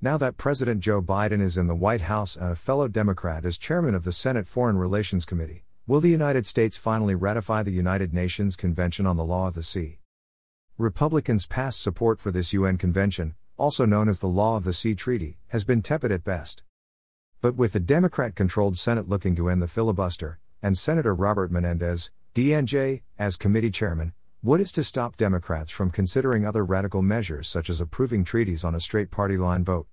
Now that President Joe Biden is in the White House and a fellow Democrat is chairman of the Senate Foreign Relations Committee, will the United States finally ratify the United Nations Convention on the Law of the Sea? Republicans' past support for this UN convention, also known as the Law of the Sea Treaty, has been tepid at best. But with the Democrat controlled Senate looking to end the filibuster, and Senator Robert Menendez, DNJ, as committee chairman, what is to stop Democrats from considering other radical measures such as approving treaties on a straight party line vote?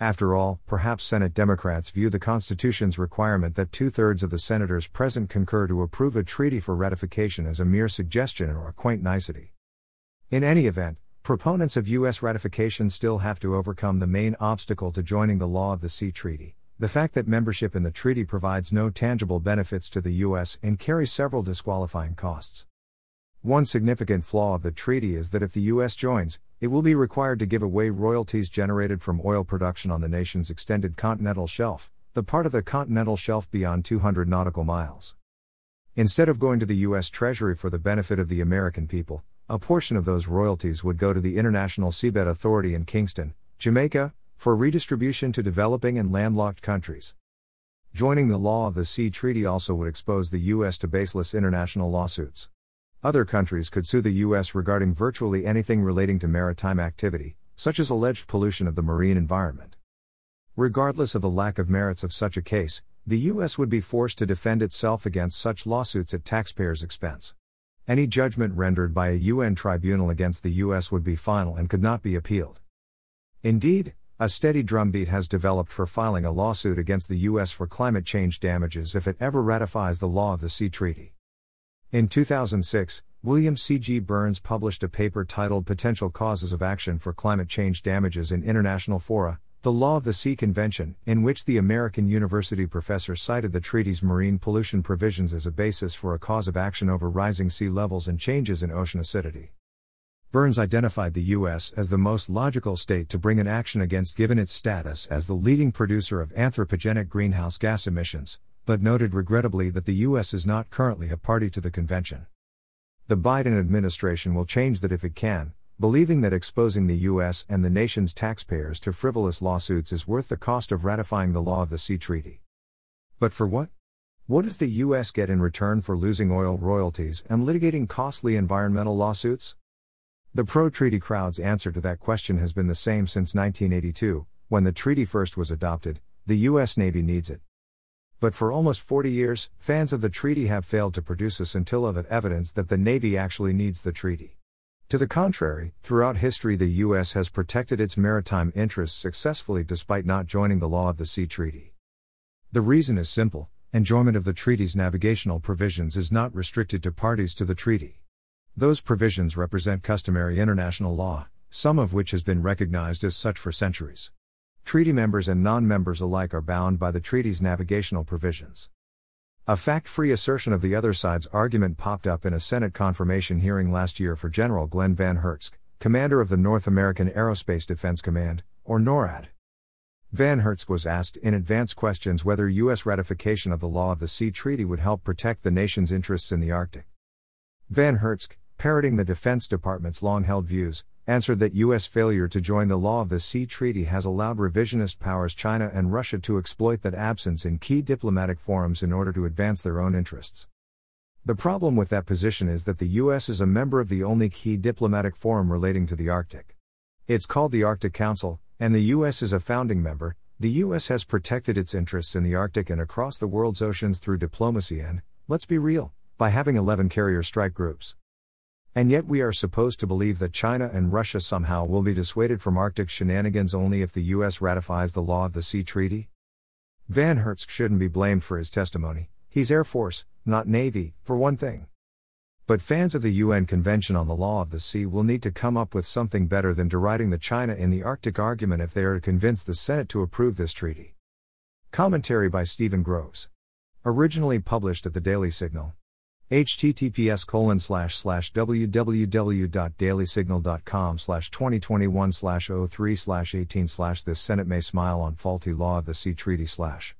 After all, perhaps Senate Democrats view the Constitution's requirement that two thirds of the senators present concur to approve a treaty for ratification as a mere suggestion or a quaint nicety. In any event, proponents of U.S. ratification still have to overcome the main obstacle to joining the Law of the Sea Treaty the fact that membership in the treaty provides no tangible benefits to the U.S. and carries several disqualifying costs. One significant flaw of the treaty is that if the U.S. joins, it will be required to give away royalties generated from oil production on the nation's extended continental shelf, the part of the continental shelf beyond 200 nautical miles. Instead of going to the U.S. Treasury for the benefit of the American people, a portion of those royalties would go to the International Seabed Authority in Kingston, Jamaica, for redistribution to developing and landlocked countries. Joining the Law of the Sea Treaty also would expose the U.S. to baseless international lawsuits. Other countries could sue the U.S. regarding virtually anything relating to maritime activity, such as alleged pollution of the marine environment. Regardless of the lack of merits of such a case, the U.S. would be forced to defend itself against such lawsuits at taxpayers' expense. Any judgment rendered by a UN tribunal against the U.S. would be final and could not be appealed. Indeed, a steady drumbeat has developed for filing a lawsuit against the U.S. for climate change damages if it ever ratifies the law of the Sea Treaty. In 2006, William C.G. Burns published a paper titled Potential Causes of Action for Climate Change Damages in International Fora, the Law of the Sea Convention, in which the American University professor cited the treaty's marine pollution provisions as a basis for a cause of action over rising sea levels and changes in ocean acidity. Burns identified the U.S. as the most logical state to bring an action against given its status as the leading producer of anthropogenic greenhouse gas emissions, but noted regrettably that the U.S. is not currently a party to the convention. The Biden administration will change that if it can, believing that exposing the U.S. and the nation's taxpayers to frivolous lawsuits is worth the cost of ratifying the law of the Sea Treaty. But for what? What does the U.S. get in return for losing oil royalties and litigating costly environmental lawsuits? The pro treaty crowd's answer to that question has been the same since 1982, when the treaty first was adopted the U.S. Navy needs it. But for almost 40 years, fans of the treaty have failed to produce a scintilla of evidence that the Navy actually needs the treaty. To the contrary, throughout history, the U.S. has protected its maritime interests successfully despite not joining the Law of the Sea Treaty. The reason is simple enjoyment of the treaty's navigational provisions is not restricted to parties to the treaty. Those provisions represent customary international law, some of which has been recognized as such for centuries. Treaty members and non members alike are bound by the treaty's navigational provisions. A fact free assertion of the other side's argument popped up in a Senate confirmation hearing last year for General Glen VanHerck, commander of the North American Aerospace Defense Command, or NORAD. VanHerck was asked in advance questions whether U.S. ratification of the Law of the Sea Treaty would help protect the nation's interests in the Arctic. VanHerck, parroting the Defense Department's long held views, answered that U.S. failure to join the Law of the Sea Treaty has allowed revisionist powers China and Russia to exploit that absence in key diplomatic forums in order to advance their own interests. The problem with that position is that the U.S. is a member of the only key diplomatic forum relating to the Arctic. It's called the Arctic Council, and the U.S. is a founding member. The U.S. has protected its interests in the Arctic and across the world's oceans through diplomacy and, let's be real, by having 11 carrier strike groups. And yet we are supposed to believe that China and Russia somehow will be dissuaded from Arctic shenanigans only if the US ratifies the Law of the Sea Treaty? VanHerck shouldn't be blamed for his testimony. He's Air Force, not Navy, for one thing. But fans of the UN Convention on the Law of the Sea will need to come up with something better than deriding the China in the Arctic argument if they are to convince the Senate to approve this treaty. Commentary by Steven Groves. Originally published at the Daily Signal https colon slash slash www.dailysignal.com slash 2021 slash 03 slash 18 slash this senate may smile on faulty law of the sea treaty slash